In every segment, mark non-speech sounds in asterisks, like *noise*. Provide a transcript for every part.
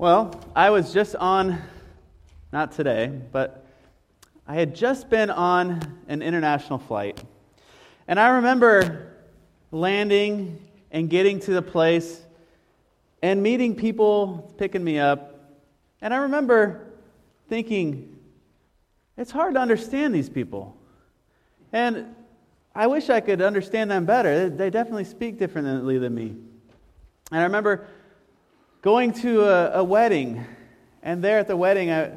Well, I was just on, not today, but I had just been on an international flight. And I remember landing and getting to the place and meeting people picking me up. And I remember thinking, it's hard to understand these people. And I wish I could understand them better. They definitely speak differently than me. And I remember going to a, a wedding, and there at the wedding, I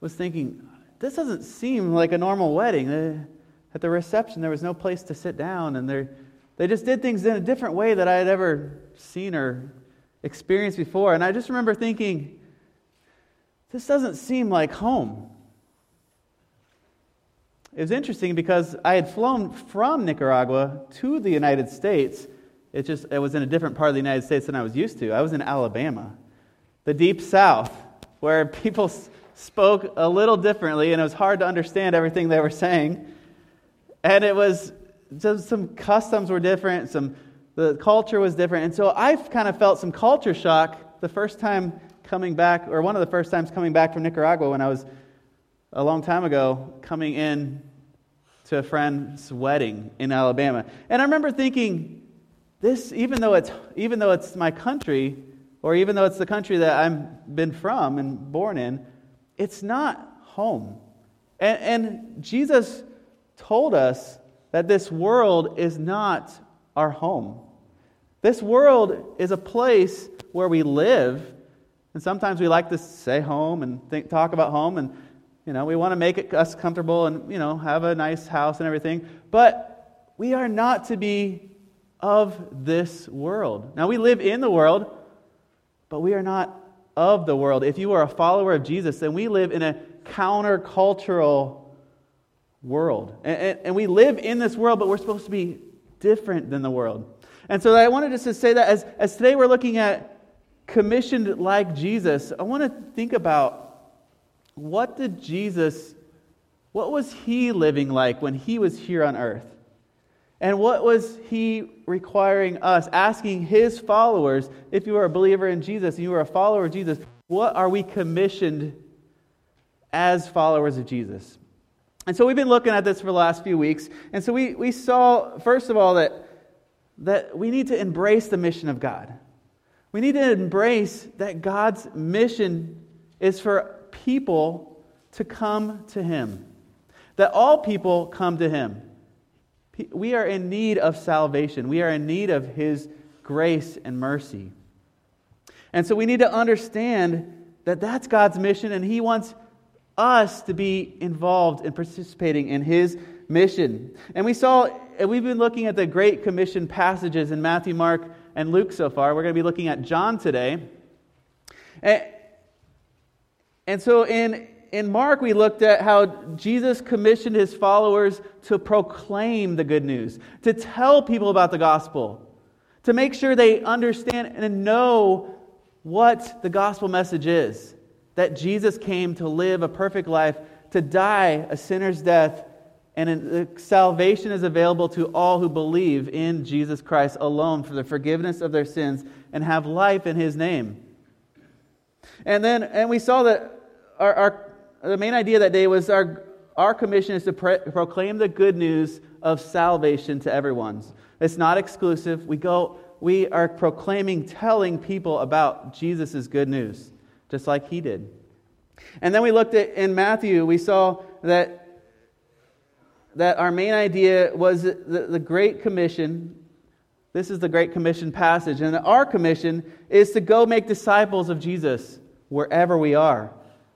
was thinking, this doesn't seem like a normal wedding. Uh, at the reception, there was no place to sit down, and they just did things in a different way that I had ever seen or experienced before. And I just remember thinking, this doesn't seem like home. It was interesting because I had flown from Nicaragua to the United States. It just it was in a different part of the United States than I was used to. I was in Alabama, the deep south, where *laughs* people spoke a little differently and it was hard to understand everything they were saying. And it was just some customs were different, some the culture was different. And so I've kind of felt some culture shock the first time coming back, or one of the first times coming back from Nicaragua when I was a long time ago coming in to a friend's wedding in Alabama. And I remember thinking, this, even though it's, even though it's my country, or even though it's the country that I've been from and born in, it's not home. And, and Jesus told us that this world is not our home. This world is a place where we live, and sometimes we like to say home and think, talk about home, and you know, we want to make it us comfortable and, you know, have a nice house and everything. But we are not to be of this world. Now, we live in the world, but we are not of the world. If you are a follower of Jesus, then we live in a countercultural world. And, and, and, we live in this world, but we're supposed to be different than the world. And so I wanted just to say that as, as today we're looking at commissioned like Jesus, I want to think about what did Jesus, what was he living like when he was here on earth? And what was he requiring us, asking his followers, if you are a believer in Jesus and you are a follower of Jesus, what are we commissioned as followers of Jesus? And so we've been looking at this for the last few weeks. And so we, we saw, first of all, that, that we need to embrace the mission of God. We need to embrace that God's mission is for people to come to Him, that all people come to Him. We are in need of salvation, we are in need of His grace and mercy. And so we need to understand that that's God's mission, and He wants us to be involved in participating in His mission. And we saw, we've been looking at the Great Commission passages in Matthew, Mark, and Luke so far. We're going to be looking at John today. And and so in, in Mark, we looked at how Jesus commissioned his followers to proclaim the good news, to tell people about the gospel, to make sure they understand and know what the gospel message is that Jesus came to live a perfect life, to die a sinner's death, and salvation is available to all who believe in Jesus Christ alone for the forgiveness of their sins and have life in his name. And then, and we saw that our, our, the main idea that day was our, our commission is to pre- proclaim the good news of salvation to everyone. It's not exclusive. We go, we are proclaiming, telling people about Jesus' good news, just like he did. And then we looked at in Matthew, we saw that that our main idea was the, the Great Commission. This is the Great Commission passage. And our commission is to go make disciples of Jesus wherever we are.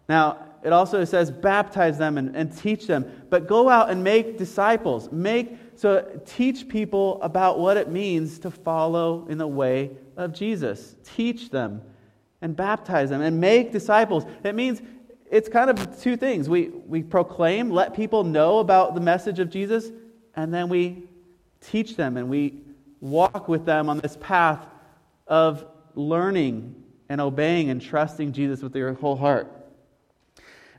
Now, it also says baptize them and, and teach them, but go out and make disciples. Make so teach people about what it means to follow in the way of Jesus. Teach them and baptize them and make disciples. It means it's kind of two things. We, we proclaim, let people know about the message of Jesus, and then we teach them and we walk with them on this path of learning and obeying and trusting Jesus with your whole heart.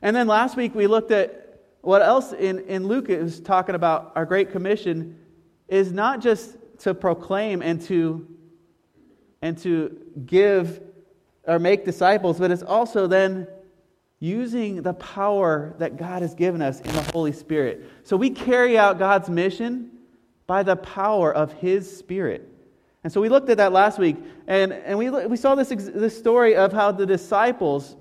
And then last week we looked at what else in, in Luke is talking about our Great Commission is not just to proclaim and to, and to give or make disciples, but it's also then using the power that God has given us in the Holy Spirit. So we carry out God's mission by the power of His Spirit. And so we looked at that last week, and, and we, we saw this, this story of how the disciples,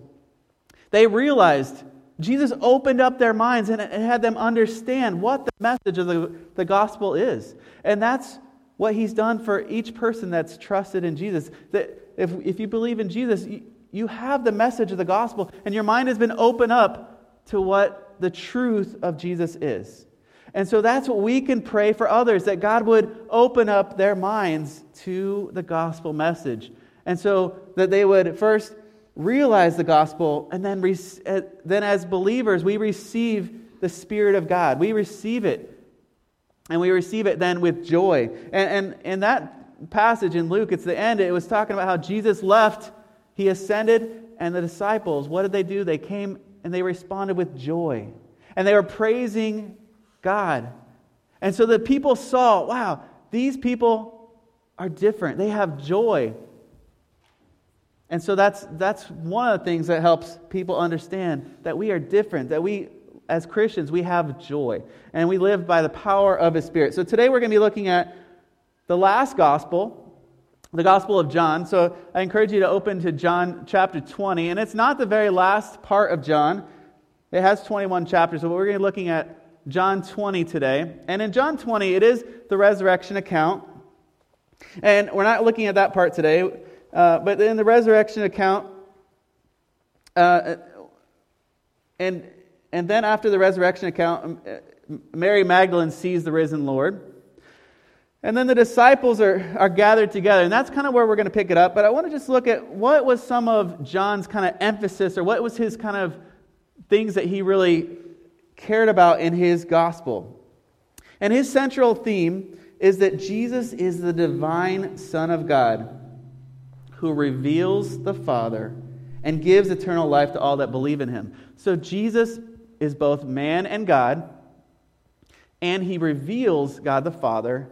they realized Jesus opened up their minds and, had them understand what the message of the, the gospel is. And that's what he's done for each person that's trusted in Jesus. That if, if you believe in Jesus, you, you have the message of the gospel, and your mind has been opened up to what the truth of Jesus is. And so that's what we can pray for others that God would open up their minds to the gospel message. And so that they would first realize the gospel, and then, uh, then as believers, we receive the Spirit of God. We receive it. And we receive it then with joy. And, and in that passage in Luke, it's the end, it was talking about how Jesus left, he ascended, and the disciples, what did they do? They came and they responded with joy. And they were praising God. And so the people saw, wow, these people are different. They have joy. And so that's, that's one of the things that helps people understand that we are different, that we, as Christians, we have joy, and we live by the power of His Spirit. So today we're going to be looking at the last gospel, the Gospel of John. So I encourage you to open to John chapter 20, and it's not the very last part of John. It has 21 chapters, so we're going to be looking at John 20 today. And in John 20, it is the resurrection account. And we're not looking at that part today, uh, but in the resurrection account, uh, and, and then after the resurrection account, uh, Mary Magdalene sees the risen Lord. And then the disciples are, are gathered together. And that's kind of where we're going to pick it up. But I want to just look at what was some of John's kind of emphasis or what was his kind of things that he really cared about in his gospel. And his central theme is that Jesus is the divine Son of God who reveals the Father and gives eternal life to all that believe in him. So Jesus is both man and God, and he reveals God the Father,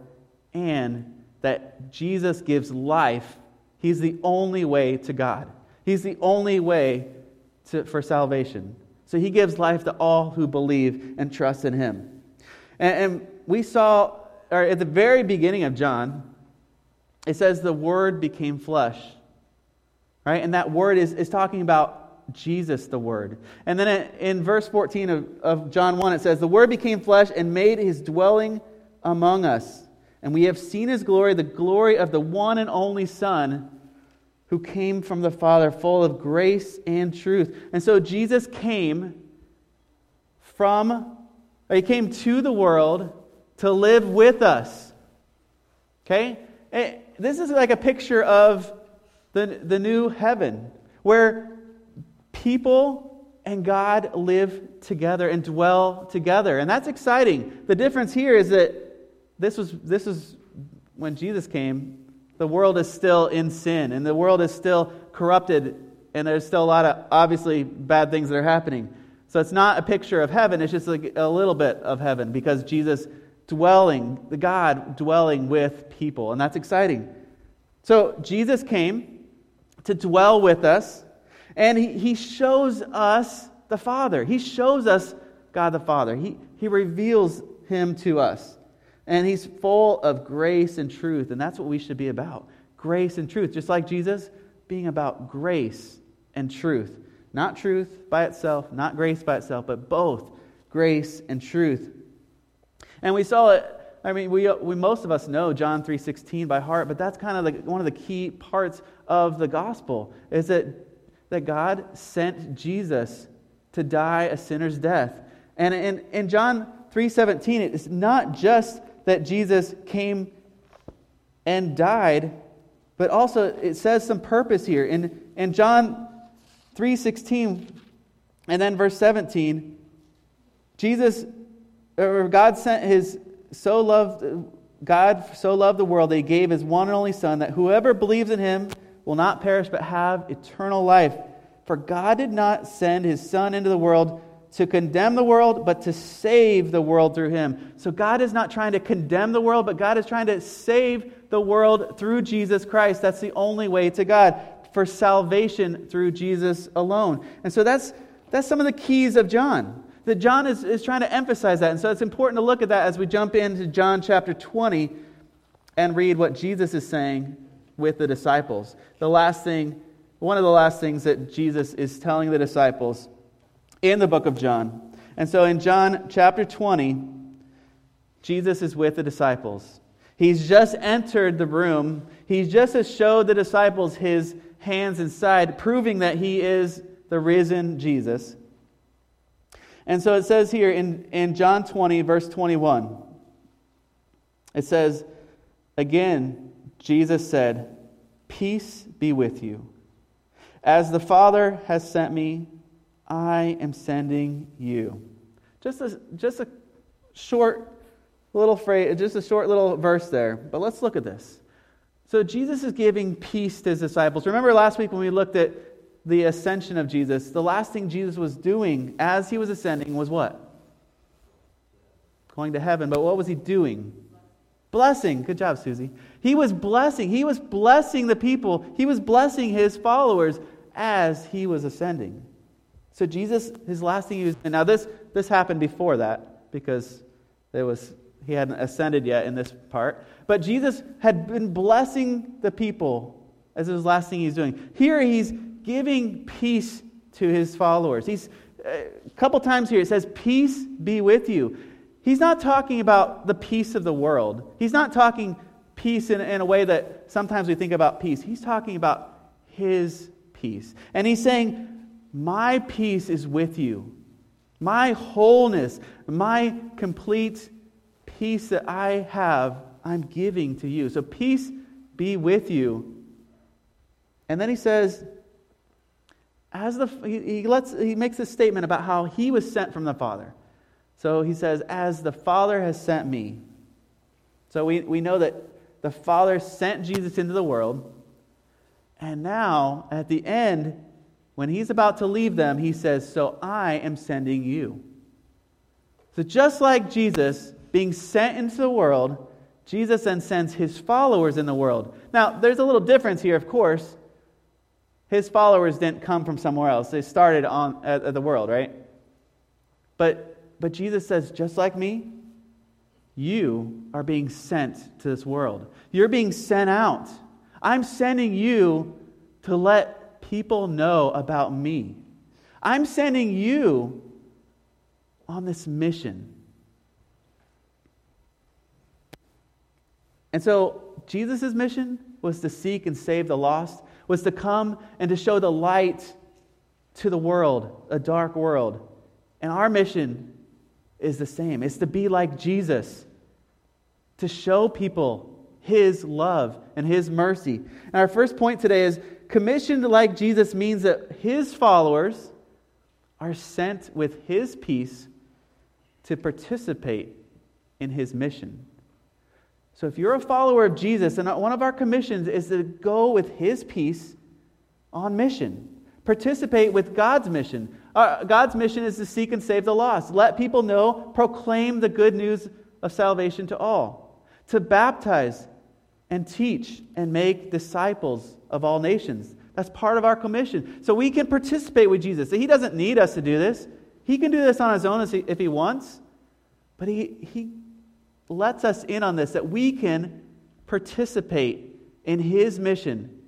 and that Jesus gives life. He's the only way to God, He's the only way to, for salvation. So he gives life to all who believe and trust in him. And, and we saw, or at the very beginning of John, it says the Word became flesh. Right? And that word is, is talking about Jesus, the Word. And then in verse 14 of, of John 1, it says, The Word became flesh and made his dwelling among us. And we have seen his glory, the glory of the one and only Son who came from the Father, full of grace and truth. And so Jesus came from, or he came to the world to live with us. Okay? This is like a picture of the, the new heaven where people and God live together and dwell together. And that's exciting. The difference here is that this was this is when Jesus came, the world is still in sin and the world is still corrupted and there's still a lot of obviously bad things that are happening. So it's not a picture of heaven, it's just like a little bit of heaven because Jesus dwelling, the God dwelling with people, and that's exciting. So Jesus came to dwell with us, and he, he shows us the Father. He shows us God the Father. He, he reveals him to us. And he's full of grace and truth, and that's what we should be about grace and truth. Just like Jesus being about grace and truth. Not truth by itself, not grace by itself, but both grace and truth. And we saw it. I mean, we, we most of us know John 3.16 by heart, but that's kind of the, one of the key parts of the gospel is that, that God sent Jesus to die a sinner's death. And in, in John 3.17, it's not just that Jesus came and died, but also it says some purpose here. In, in John 3.16 and then verse 17, Jesus, God sent his, so loved, God so loved the world that he gave his one and only Son, that whoever believes in him will not perish but have eternal life. For God did not send his Son into the world to condemn the world, but to save the world through him. So God is not trying to condemn the world, but God is trying to save the world through Jesus Christ. That's the only way to God. for salvation through Jesus alone. And so that's, that's some of the keys of John. That John is, is trying to emphasize that. And so it's important to look at that as we jump into John chapter 20 and read what Jesus is saying with the disciples. The last thing, one of the last things that Jesus is telling the disciples in the book of John. And so in John chapter 20, Jesus is with the disciples. He's just entered the room. He just has showed the disciples his hands inside, proving that he is the risen Jesus. And so it says here in, in John 20, verse 21, it says, Again, Jesus said, Peace be with you. As the Father has sent me, I am sending you. Just a, just a short little phrase, just a short little verse there. But let's look at this. So Jesus is giving peace to his disciples. Remember last week when we looked at the ascension of Jesus, the last thing Jesus was doing as he was ascending was what? Going to heaven. But what was he doing? Blessing. Good job, Susie. He was blessing. He was blessing the people. He was blessing his followers as he was ascending. So Jesus, his last thing he was, now this this happened before that because there was he hadn't ascended yet in this part. But Jesus had been blessing the people as his last thing he's doing. Here he's giving peace to his followers. He's a couple times here it says, Peace be with you. He's not talking about the peace of the world. He's not talking peace in, in a way that sometimes we think about peace. He's talking about his peace. And he's saying, My peace is with you. My wholeness, my complete peace that I have, I'm giving to you. So peace be with you. And then he says, as the he, he lets he makes a statement about how he was sent from the Father. So he says, as the Father has sent me. So we, we know that the Father sent Jesus into the world. And now, at the end, when he's about to leave them, he says, So I am sending you. So just like Jesus being sent into the world, Jesus then sends his followers in the world. Now, there's a little difference here, of course. His followers didn't come from somewhere else. They started on at, at the world, right? But but Jesus says, just like me, you are being sent to this world. You're being sent out. I'm sending you to let people know about me. I'm sending you on this mission. And so Jesus' mission was to seek and save the lost, was to come and to show the light to the world, a dark world. And our mission is the same it's to be like Jesus, to show people his love and his mercy. And our first point today is commissioned like Jesus means that his followers are sent with his peace to participate in his mission. So if you're a follower of Jesus, and one of our commissions is to go with his peace on mission. Participate with God's mission. Uh, God's mission is to seek and save the lost. Let people know, proclaim the good news of salvation to all, to baptize and teach and make disciples of all nations. That's part of our commission. So we can participate with Jesus. He doesn't need us to do this. He can do this on his own if he wants, but he, he lets us in on this that we can participate in his mission.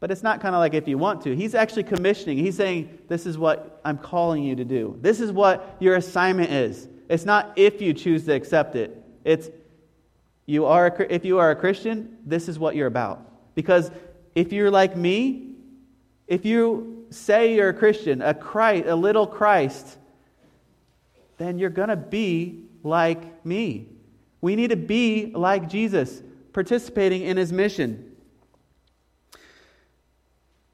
But it's not kind of like if you want to. He's actually commissioning. He's saying, This is what I'm calling you to do. This is what your assignment is. It's not if you choose to accept it. It's you are a, if you are a Christian, this is what you're about. Because if you're like me, if you say you're a Christian, a Christ, a little Christ, then you're going to be like me. We need to be like Jesus, participating in his mission.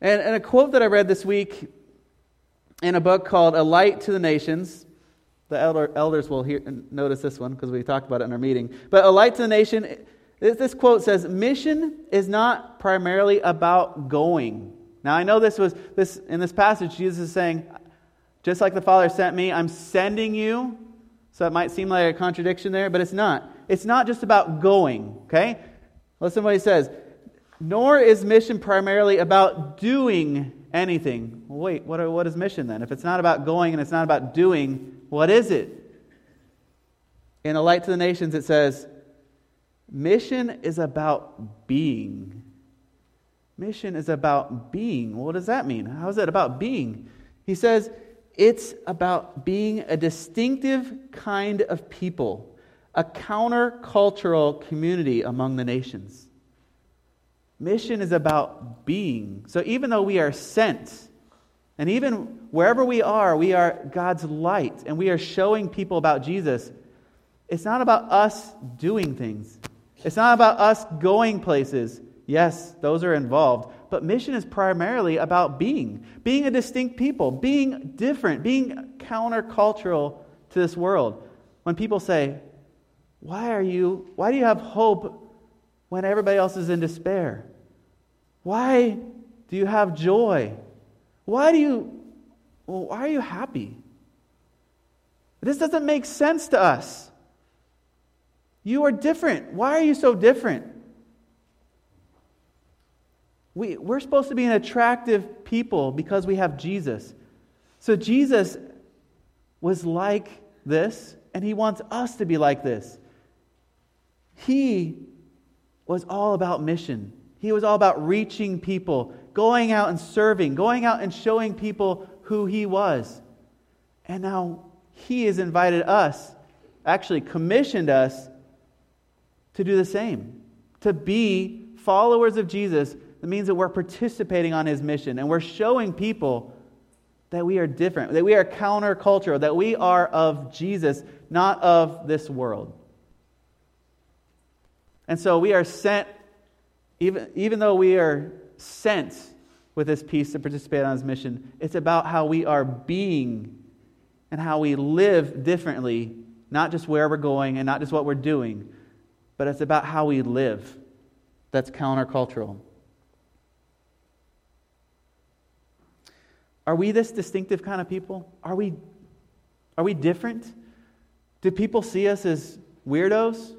And, and a quote that I read this week in a book called A Light to the Nations. The elder, elders will hear, notice this one because we talked about it in our meeting. But A Light to the Nation, this quote says, Mission is not primarily about going. Now, I know this was this in this passage, Jesus is saying, just like the Father sent me, I'm sending you so it might seem like a contradiction there, but it's not. It's not just about going, okay? Listen to what he says. Nor is mission primarily about doing anything. Well, wait, what, are, what is mission then? If it's not about going and it's not about doing, what is it? In A Light to the Nations, it says, Mission is about being. Mission is about being. What does that mean? How is it about being? He says it's about being a distinctive kind of people, a countercultural community among the nations. Mission is about being. So even though we are sent, and even wherever we are, we are God's light, and we are showing people about Jesus, it's not about us doing things. It's not about us going places. Yes, those are involved. But mission is primarily about being, being a distinct people, being different, being countercultural to this world. When people say, why are you, why do you have hope when everybody else is in despair? Why do you have joy? Why do you, well, why are you happy? This doesn't make sense to us. You are different. Why are you so different? We, we're supposed to be an attractive people because we have Jesus. So Jesus was like this, and he wants us to be like this. He was all about mission. He was all about reaching people, going out and serving, going out and showing people who he was. And now he has invited us, actually commissioned us to do the same, to be followers of Jesus it means that we're participating on his mission and we're showing people that we are different, that we are countercultural, that we are of Jesus, not of this world. And so we are sent, even, even though we are sent with this peace to participate on his mission, it's about how we are being and how we live differently, not just where we're going and not just what we're doing, but it's about how we live that's countercultural. Are we this distinctive kind of people? Are we, are we different? Do people see us as weirdos?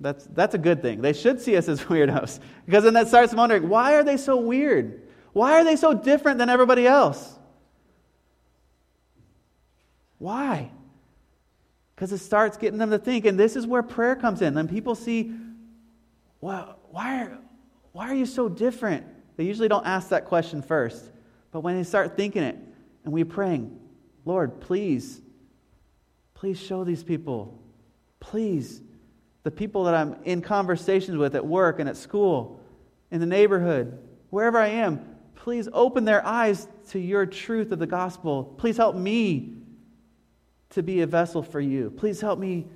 That's, that's a good thing. They should see us as *laughs* weirdos. Because then that starts wondering why are they so weird? Why are they so different than everybody else? Why? Because it starts getting them to think. And this is where prayer comes in. Then people see, well, why are, why are you so different? They usually don't ask that question first. But when they start thinking it and we're praying, Lord, please, please show these people. Please, the people that I'm in conversations with at work and at school, in the neighborhood, wherever I am, please open their eyes to your truth of the gospel. Please help me to be a vessel for you. Please help me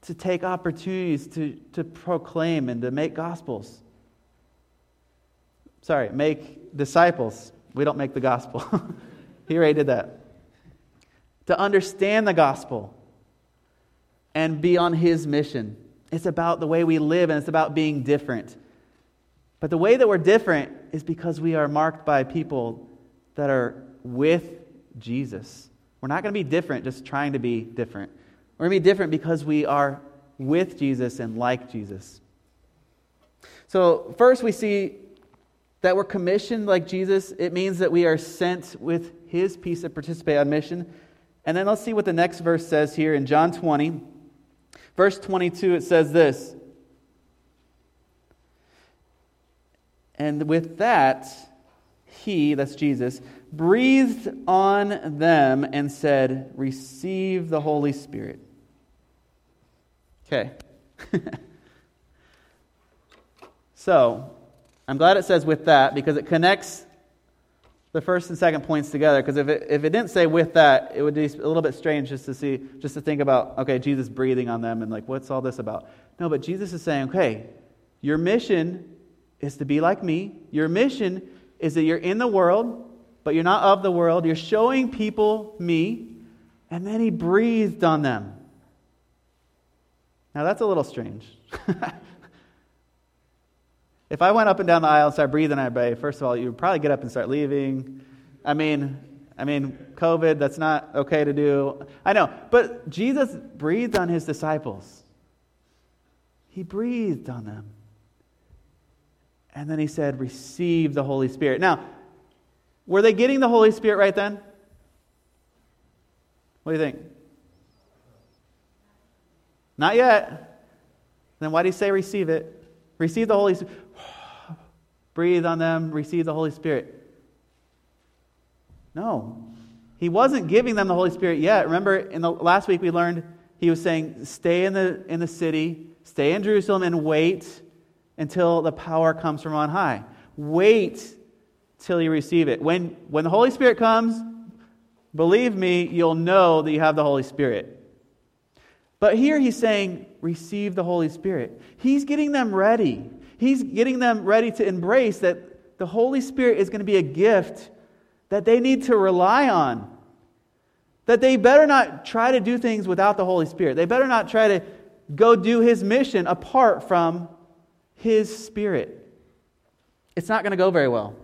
to take opportunities to, to proclaim and to make gospels. Sorry, make disciples. We don't make the gospel. *laughs* he already did that. To understand the gospel and be on his mission. It's about the way we live and it's about being different. But the way that we're different is because we are marked by people that are with Jesus. We're not going to be different just trying to be different. We're going to be different because we are with Jesus and like Jesus. So, first we see that we're commissioned like Jesus, it means that we are sent with his peace to participate on mission. And then let's see what the next verse says here in John 20. Verse 22, it says this. And with that, he, that's Jesus, breathed on them and said, Receive the Holy Spirit. Okay. *laughs* so, I'm glad it says with that because it connects the first and second points together. Because if it, if it didn't say with that, it would be a little bit strange just to see, just to think about, okay, Jesus breathing on them and like, what's all this about? No, but Jesus is saying, okay, your mission is to be like me. Your mission is that you're in the world, but you're not of the world. You're showing people me. And then he breathed on them. Now that's a little strange. *laughs* If I went up and down the aisle and started breathing on everybody, first of all, you would probably get up and start leaving. I mean, I mean, COVID, that's not okay to do. I know. But Jesus breathed on his disciples. He breathed on them. And then he said, Receive the Holy Spirit. Now, were they getting the Holy Spirit right then? What do you think? Not yet. Then why do you say receive it? Receive the Holy Spirit. Breathe on them, receive the Holy Spirit. No. He wasn't giving them the Holy Spirit yet. Remember, in the last week we learned he was saying, stay in the, in the city, stay in Jerusalem, and wait until the power comes from on high. Wait till you receive it. When, when the Holy Spirit comes, believe me, you'll know that you have the Holy Spirit. But here he's saying, receive the Holy Spirit. He's getting them ready. He's getting them ready to embrace that the Holy Spirit is going to be a gift that they need to rely on. That they better not try to do things without the Holy Spirit. They better not try to go do his mission apart from his Spirit. It's not going to go very well.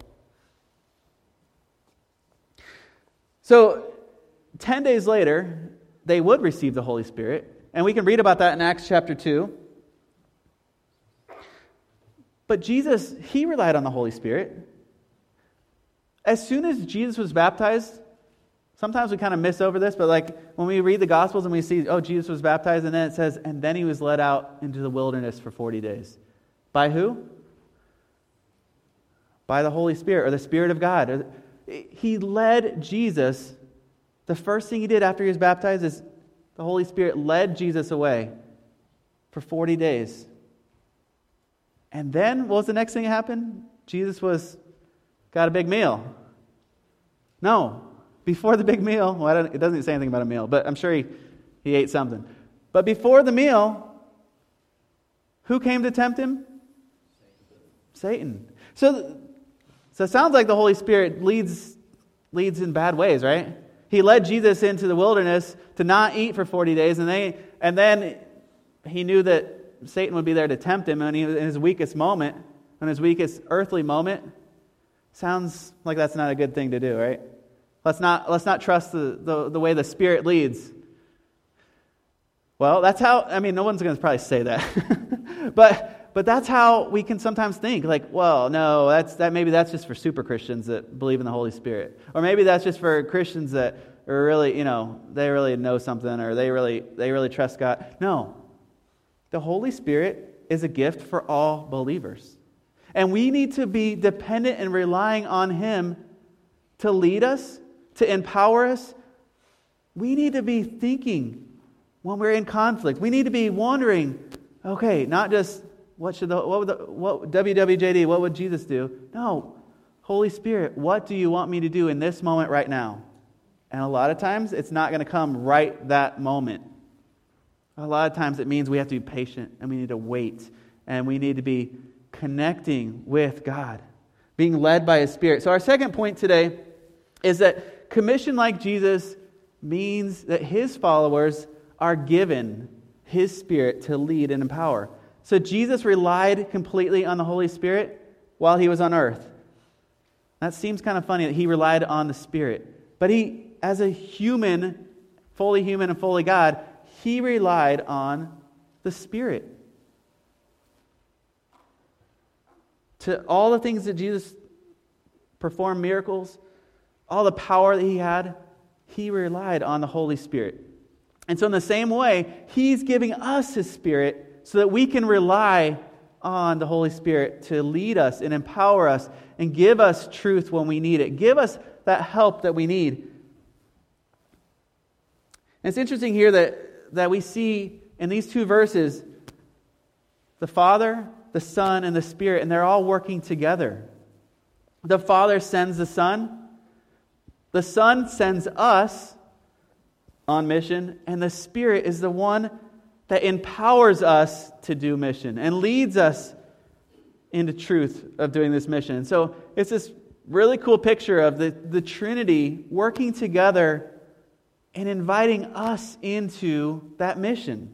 So, 10 days later, they would receive the Holy Spirit. And we can read about that in Acts chapter 2. But Jesus, he relied on the Holy Spirit. As soon as Jesus was baptized, sometimes we kind of miss over this, but like when we read the Gospels and we see, oh, Jesus was baptized, and then it says, and then he was led out into the wilderness for 40 days. By who? By the Holy Spirit or the Spirit of God. He led Jesus. The first thing he did after he was baptized is the Holy Spirit led Jesus away for 40 days. And then what was the next thing that happened? Jesus was got a big meal. No, before the big meal, well, it doesn't say anything about a meal, but I'm sure he, he ate something. But before the meal, who came to tempt him? Satan. So, so it sounds like the Holy Spirit leads, leads in bad ways, right? He led Jesus into the wilderness to not eat for 40 days, and, they, and then he knew that Satan would be there to tempt him and he, in his weakest moment, in his weakest earthly moment. Sounds like that's not a good thing to do, right? Let's not, let's not trust the, the, the way the Spirit leads. Well, that's how, I mean, no one's going to probably say that. *laughs* but, but that's how we can sometimes think. Like, well, no, that's, that, maybe that's just for super Christians that believe in the Holy Spirit. Or maybe that's just for Christians that are really, you know, they really know something or they really, they really trust God. No. The Holy Spirit is a gift for all believers. And we need to be dependent and relying on Him to lead us, to empower us. We need to be thinking when we're in conflict. We need to be wondering, okay, not just what should the, what would the, what, WWJD, what would Jesus do? No, Holy Spirit, what do you want me to do in this moment right now? And a lot of times it's not going to come right that moment. A lot of times it means we have to be patient and we need to wait and we need to be connecting with God, being led by His Spirit. So, our second point today is that commission like Jesus means that His followers are given His Spirit to lead and empower. So, Jesus relied completely on the Holy Spirit while He was on earth. That seems kind of funny that He relied on the Spirit. But He, as a human, fully human and fully God, He relied on the Spirit. to all the things that Jesus performed miracles, all the power that he had, he relied on the Holy Spirit. And so, in the same way, he's giving us his Spirit so that we can rely on the Holy Spirit to lead us and empower us and give us truth when we need it, give us that help that we need. And it's interesting here that, that we see in these two verses the Father the Son, and the Spirit, and they're all working together. The Father sends the Son, the Son sends us on mission, and the Spirit is the one that empowers us to do mission and leads us into truth of doing this mission. So it's this really cool picture of the, the Trinity working together and inviting us into that mission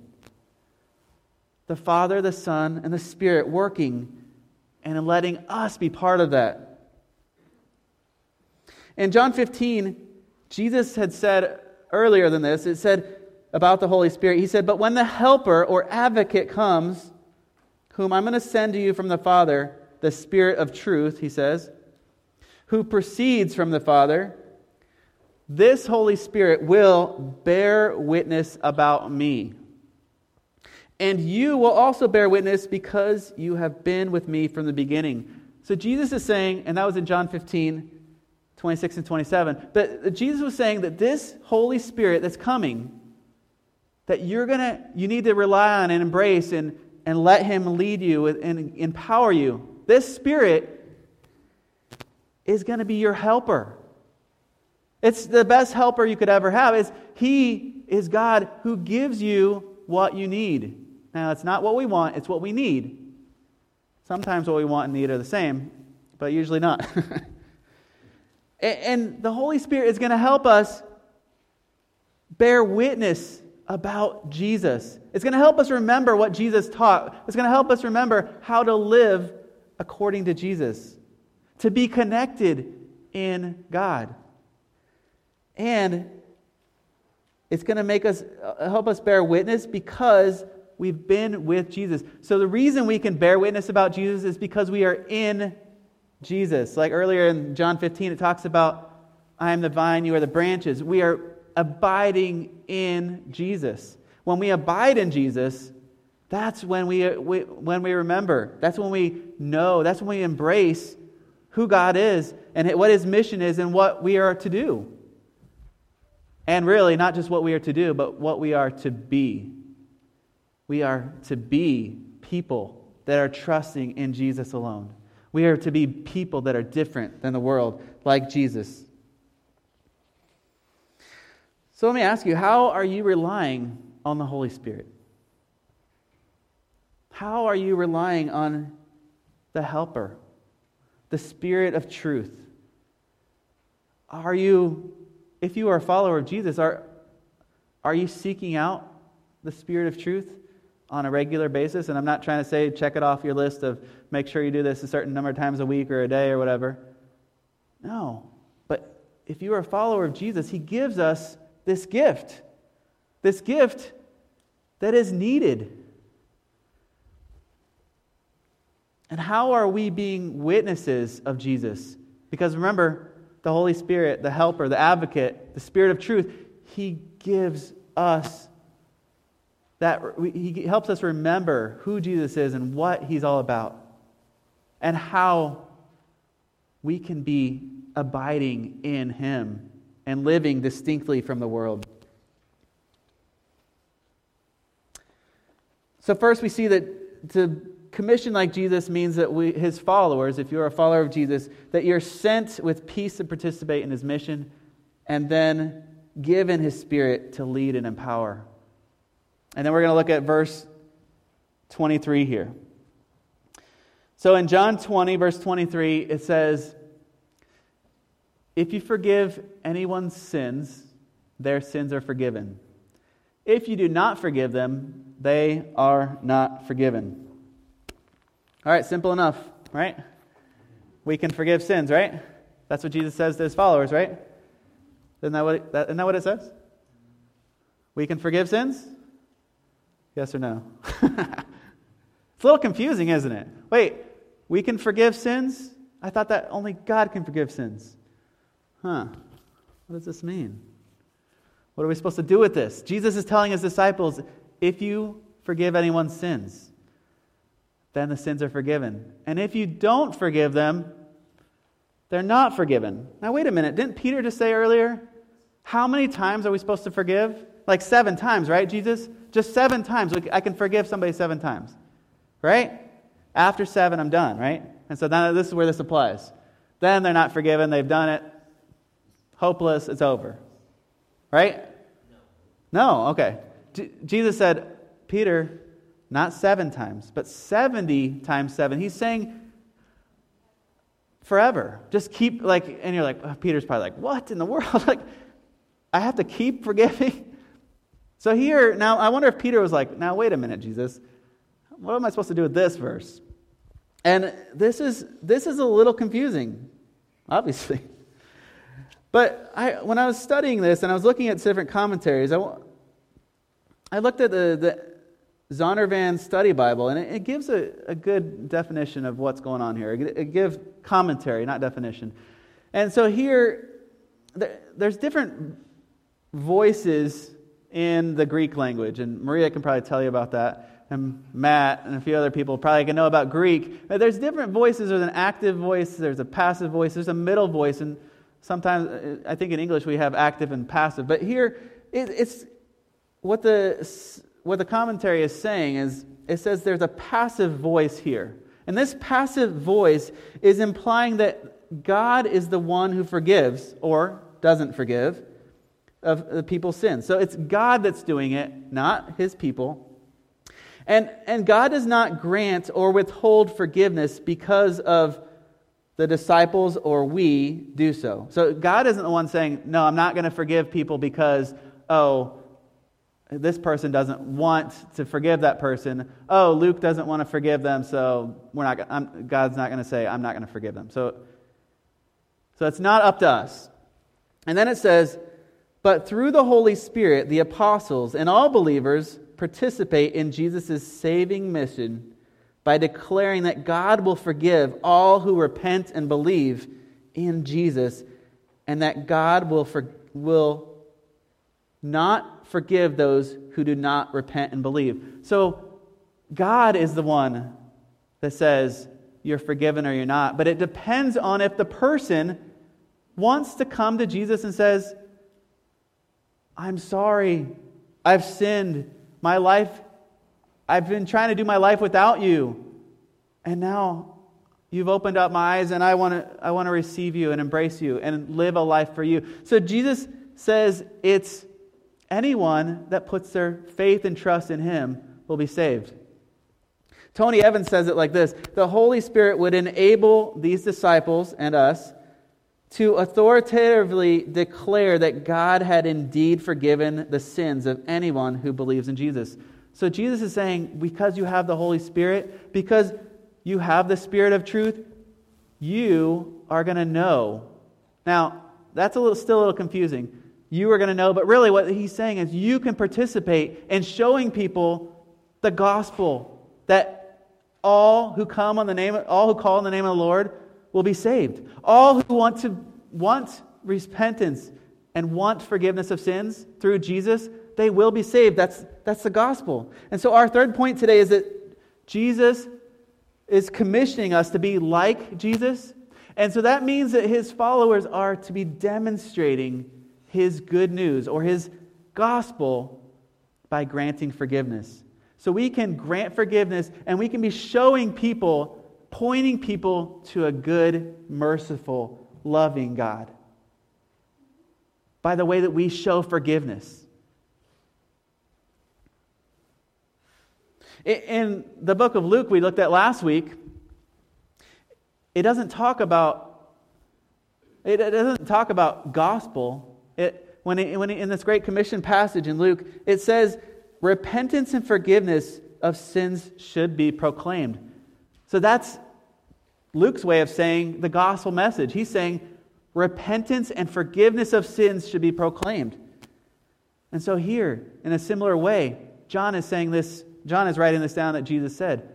the Father, the Son, and the Spirit working and letting us be part of that. In John 15, Jesus had said earlier than this, it said about the Holy Spirit, He said, But when the Helper or Advocate comes, whom I'm going to send to you from the Father, the Spirit of truth, he says, who proceeds from the Father, this Holy Spirit will bear witness about me. And you will also bear witness because you have been with me from the beginning. So Jesus is saying, and that was in John 15, 26 and 27, that Jesus was saying that this Holy Spirit that's coming, that you're gonna, you need to rely on and embrace and, and let Him lead you and empower you. This Spirit is to be your helper. It's the best helper you could ever have. Is He is God who gives you what you need. Now, it's not what we want, it's what we need. Sometimes what we want and need are the same, but usually not. *laughs* and the Holy Spirit is going to help us bear witness about Jesus. It's going to help us remember what Jesus taught. It's going to help us remember how to live according to Jesus, to be connected in God. And it's going to make us uh, help us bear witness because we've been with Jesus. So the reason we can bear witness about Jesus is because we are in Jesus. Like earlier in John 15 it talks about I am the vine, you are the branches. We are abiding in Jesus. When we abide in Jesus, that's when we, we, when we remember. That's when we know. That's when we embrace who God is and what His mission is and what we are to do. And really, not just what we are to do, but what we are to be. We are to be people that are trusting in Jesus alone. We are to be people that are different than the world, like Jesus. So let me ask you how are you relying on the Holy Spirit? How are you relying on the Helper, the Spirit of truth? Are you, if you are a follower of Jesus, are, are you seeking out the Spirit of truth on a regular basis? And I'm not trying to say check it off your list of make sure you do this a certain number of times a week or a day or whatever. No. But if you are a follower of Jesus, He gives us this gift. This gift that is needed And how are we being witnesses of Jesus? Because remember, the Holy Spirit, the helper, the advocate, the Spirit of truth, He gives us that, He helps us remember who Jesus is and what He's all about, and how we can be abiding in Him and living distinctly from the world. So, first, we see that to commission like Jesus means that we, his followers, if you're a follower of Jesus, that you're sent with peace to participate in his mission and then given his spirit to lead and empower. And then we're going to look at verse 23 here. So in John 20, verse 23, it says, If you forgive anyone's sins, their sins are forgiven. If you do not forgive them, they are not forgiven. All right, simple enough, right? We can forgive sins, right? That's what Jesus says to his followers, right? Isn't that what it, that, isn't that what it says? We can forgive sins? Yes or no? *laughs* it's a little confusing, isn't it? Wait, we can forgive sins? I thought that only God can forgive sins. Huh. What does this mean? What are we supposed to do with this? Jesus is telling his disciples if you forgive anyone's sins, then the sins are forgiven. And if you don't forgive them, they're not forgiven. Now, wait a minute. Didn't Peter just say earlier, how many times are we supposed to forgive? Like seven times, right, Jesus? Just seven times. I can forgive somebody seven times, right? After seven, I'm done, right? And so now this is where this applies. Then they're not forgiven. They've done it. Hopeless. It's over. Right? No. Okay. J- Jesus said, Peter, not seven times, but 70 times seven. He's saying forever. Just keep, like, and you're like, Peter's probably like, what in the world? *laughs* like, I have to keep *laughs* forgiving? So here, now, I wonder if Peter was like, now, wait a minute, Jesus. What am I supposed to do with this verse? And this is, this is a little confusing, obviously. *laughs* But I, when I was studying this and I was looking at different commentaries, I, I looked at the, the Zondervan Study Bible, and it, it gives a, a, good definition of what's going on here. It, it gives commentary, not definition. And so here, there, there's different voices in the Greek language, and Maria can probably tell you about that, and Matt and a few other people probably can know about Greek. But there's different voices. There's an active voice, there's a passive voice, there's a middle voice, and sometimes uh, I think in English we have active and passive. But here, it, it's what the what the commentary is saying is it says there's a passive voice here. And this passive voice is implying that God is the one who forgives or doesn't forgive of the people's sins. So it's God that's doing it, not his people. And, and God does not grant or withhold forgiveness because of the disciples or we do so. So God isn't the one saying, No, I'm not going to forgive people because, oh, this person doesn't want to forgive that person. Oh, Luke doesn't want to forgive them, so we're not. I'm, God's not going to say, "I'm not going to forgive them." So, so it's not up to us. And then it says, "But through the Holy Spirit, the apostles and all believers participate in Jesus' saving mission by declaring that God will forgive all who repent and believe in Jesus, and that God will for, will not forgive those who do not repent and believe. So, God is the one that says you're forgiven or you're not. But it depends on if the person wants to come to Jesus and says, I'm sorry. I've sinned. My life, I've been trying to do my life without you. And now you've opened up my eyes and I want to I want to receive you and embrace you and live a life for you. So Jesus says it's anyone that puts their faith and trust in him will be saved. Tony Evans says it like this The Holy Spirit would enable these disciples and us to authoritatively declare that God had indeed forgiven the sins of anyone who believes in Jesus. So Jesus is saying, because you have the Holy Spirit, because you have the Spirit of truth, you are going to know. Now, that's a little, still a little confusing you are going to know. But really, what he's saying is you can participate in showing people the gospel that all who come on the name, all who call on the name of the Lord will be saved. All who want to want repentance and want forgiveness of sins through Jesus, they will be saved. That's that's the gospel. And so our third point today is that Jesus is commissioning us to be like Jesus. And so that means that his followers are to be demonstrating his good news or his gospel by granting forgiveness. So we can grant forgiveness and we can be showing people, pointing people to a good, merciful, loving God by the way that we show forgiveness. In the book of Luke we looked at last week, it doesn't talk about it doesn't talk about gospel it, when, it, when it, in this Great Commission passage in Luke, it says repentance and forgiveness of sins should be proclaimed. So that's Luke's way of saying the gospel message. He's saying repentance and forgiveness of sins should be proclaimed. And so, here, in a similar way, John is saying this, John is writing this down that Jesus said,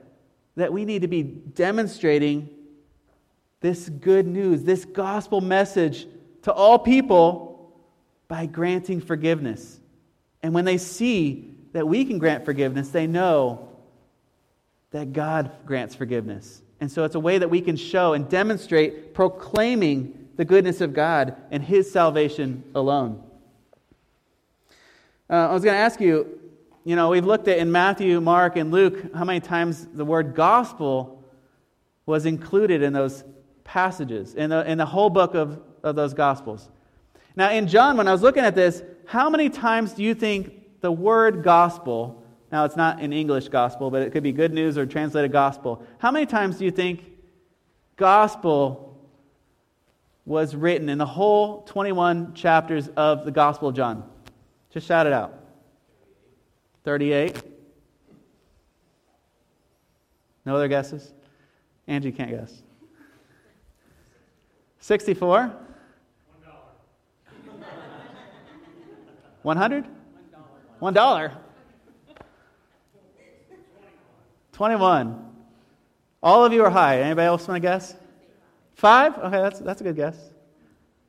that we need to be demonstrating this good news, this gospel message to all people by granting forgiveness. And when they see that we can grant forgiveness, they know that God grants forgiveness. And so it's a way that we can show and demonstrate proclaiming the goodness of God and His salvation alone. Uh, I was going to ask you, you know, we've looked at in Matthew, Mark, and Luke how many times the word gospel was included in those passages, in the, in the whole book of, of those gospels. Now, in John, when I was looking at this, how many times do you think the word gospel, now it's not an English gospel, but it could be good news or translated gospel, how many times do you think gospel was written in the whole 21 chapters of the Gospel of John? Just shout it out. 38. No other guesses? Angie can't guess. 64. 100? $1. 21. All of you are high. Anybody else want to guess? Five? Okay, that's, that's a good guess.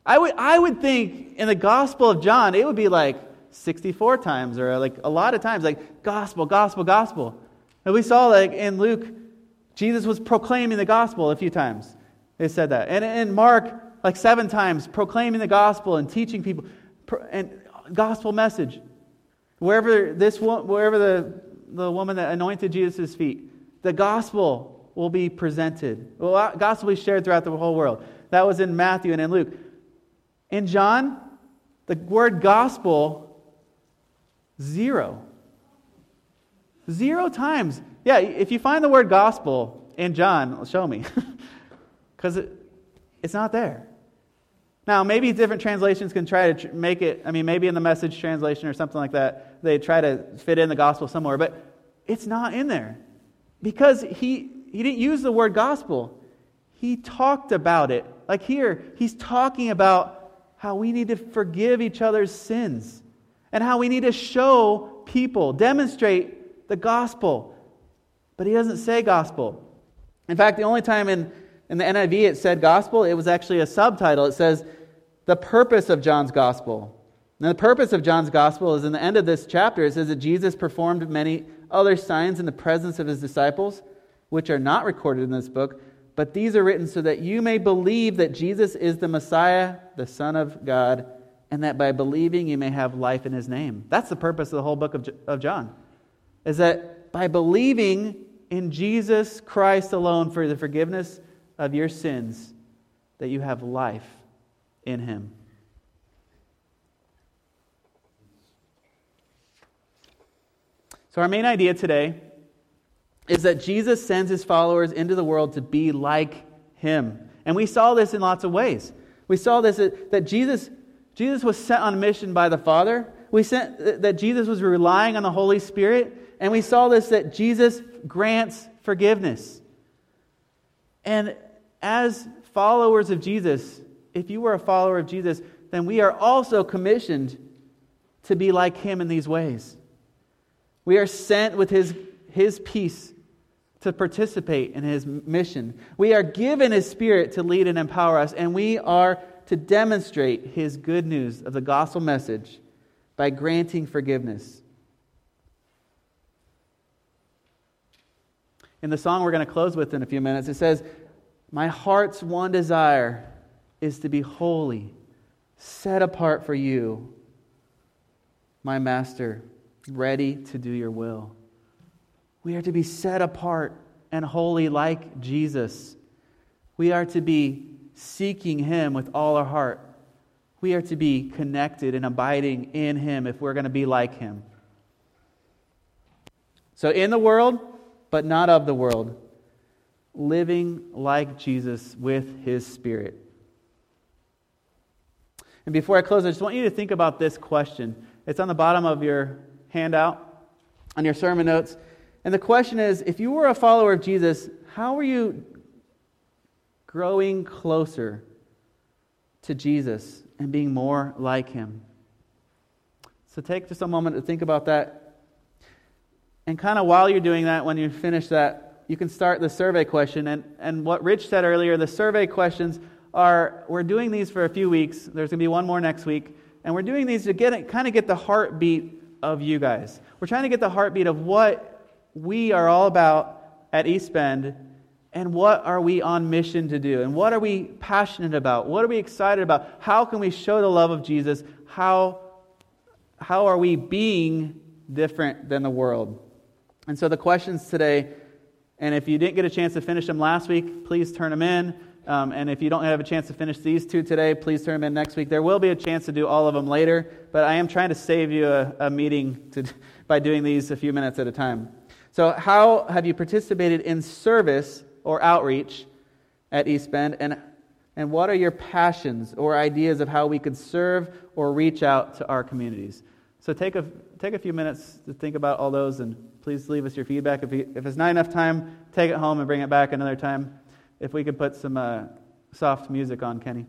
I would, I would think in the Gospel of John, it would be like 64 times or like a lot of times, like gospel, gospel, gospel. And we saw like in Luke, Jesus was proclaiming the gospel a few times. They said that. And in Mark, like seven times, proclaiming the gospel and teaching people and gospel message. Wherever this wherever the, the woman that anointed Jesus' feet, the gospel will be presented. Well, uh, gospel will be shared throughout the whole world. That was in Matthew and in Luke. In John, the word gospel, zero. Zero times. Yeah, if you find the word gospel in John, show me. *laughs* Because it, it's not there. Now, maybe different translations can try to tr- make it, I mean, maybe in the message translation or something like that, they try to fit in the gospel somewhere, but it's not in there. Because he, he didn't use the word gospel, he talked about it. Like here, he's talking about how we need to forgive each other's sins and how we need to show people, demonstrate the gospel. But he doesn't say gospel. In fact, the only time in, in the NIV it said gospel, it was actually a subtitle. It says, the purpose of John's gospel. Now, the purpose of John's gospel is in the end of this chapter, it says that Jesus performed many other signs in the presence of his disciples, which are not recorded in this book, but these are written so that you may believe that Jesus is the Messiah, the Son of God, and that by believing you may have life in his name. That's the purpose of the whole book of, of John. Is that by believing in Jesus Christ alone for the forgiveness of your sins, that you have life in him. So, our main idea today is that Jesus sends his followers into the world to be like him. And we saw this in lots of ways. We saw this that Jesus, Jesus was sent on a mission by the Father. We sent that Jesus was relying on the Holy Spirit. And we saw this that Jesus grants forgiveness. And as followers of Jesus, if you were a follower of Jesus, then we are also commissioned to be like him in these ways. We are sent with his, his peace to participate in his mission. We are given his spirit to lead and empower us, and we are to demonstrate his good news of the gospel message by granting forgiveness. In the song we're going to close with in a few minutes, it says, My heart's one desire is to be holy, set apart for you, my master, ready to do your will. We are to be set apart and holy like Jesus. We are to be seeking Him with all our heart. We are to be connected and abiding in Him if we're going to be like Him. So, in the world, but not of the world, living like Jesus with His Spirit. And before I close, I just want you to think about this question. It's on the bottom of your handout, on your sermon notes. And the question is if you were a follower of Jesus, how are you growing closer to Jesus and being more like him? So take just a moment to think about that. And kind of while you're doing that, when you finish that, you can start the survey question. And, and what Rich said earlier, the survey questions are we're doing these for a few weeks. There's going to be one more next week. And we're doing these to get kind of get the heartbeat of you guys. We're trying to get the heartbeat of what we are all about at East Bend and what are we on mission to do and what are we passionate about what are we excited about how can we show the love of jesus how how are we being different than the world and so the questions today and if you didn't get a chance to finish them last week please turn them in um, and if you don't have a chance to finish these two today please turn them in next week there will be a chance to do all of them later but i am trying to save you a, a meeting to, *laughs* by doing these a few minutes at a time so, how have you participated in service or outreach at East Bend? And, and what are your passions or ideas of how we could serve or reach out to our communities? So, take a, take a few minutes to think about all those and please leave us your feedback. If, you, if it's not enough time, take it home and bring it back another time. If we could put some uh, soft music on, Kenny.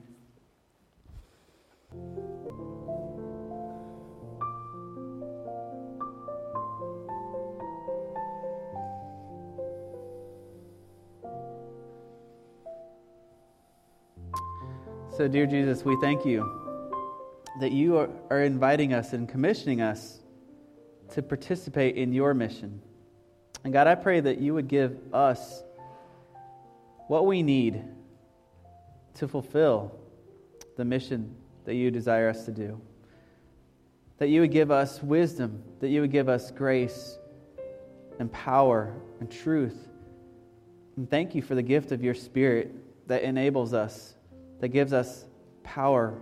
So, dear Jesus, we thank you that you are, are inviting us and commissioning us to participate in your mission. And God, I pray that you would give us what we need to fulfill the mission that you desire us to do. That you would give us wisdom, that you would give us grace and power and truth. And thank you for the gift of your Spirit that enables us, that gives us power,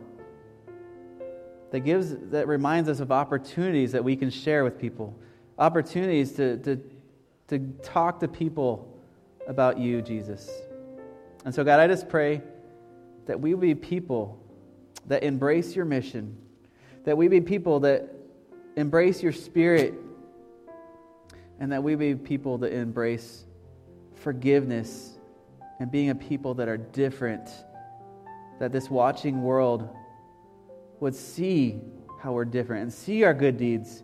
that gives that reminds us of opportunities that we can share with people, opportunities to, to, to talk to people about you, Jesus. And so, God, I just pray that we be people that embrace your mission, that we be people that embrace your spirit, and that we be people that embrace forgiveness and being a people that are different, that this watching world would see how we're different and see our good deeds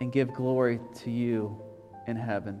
and give glory to you in heaven.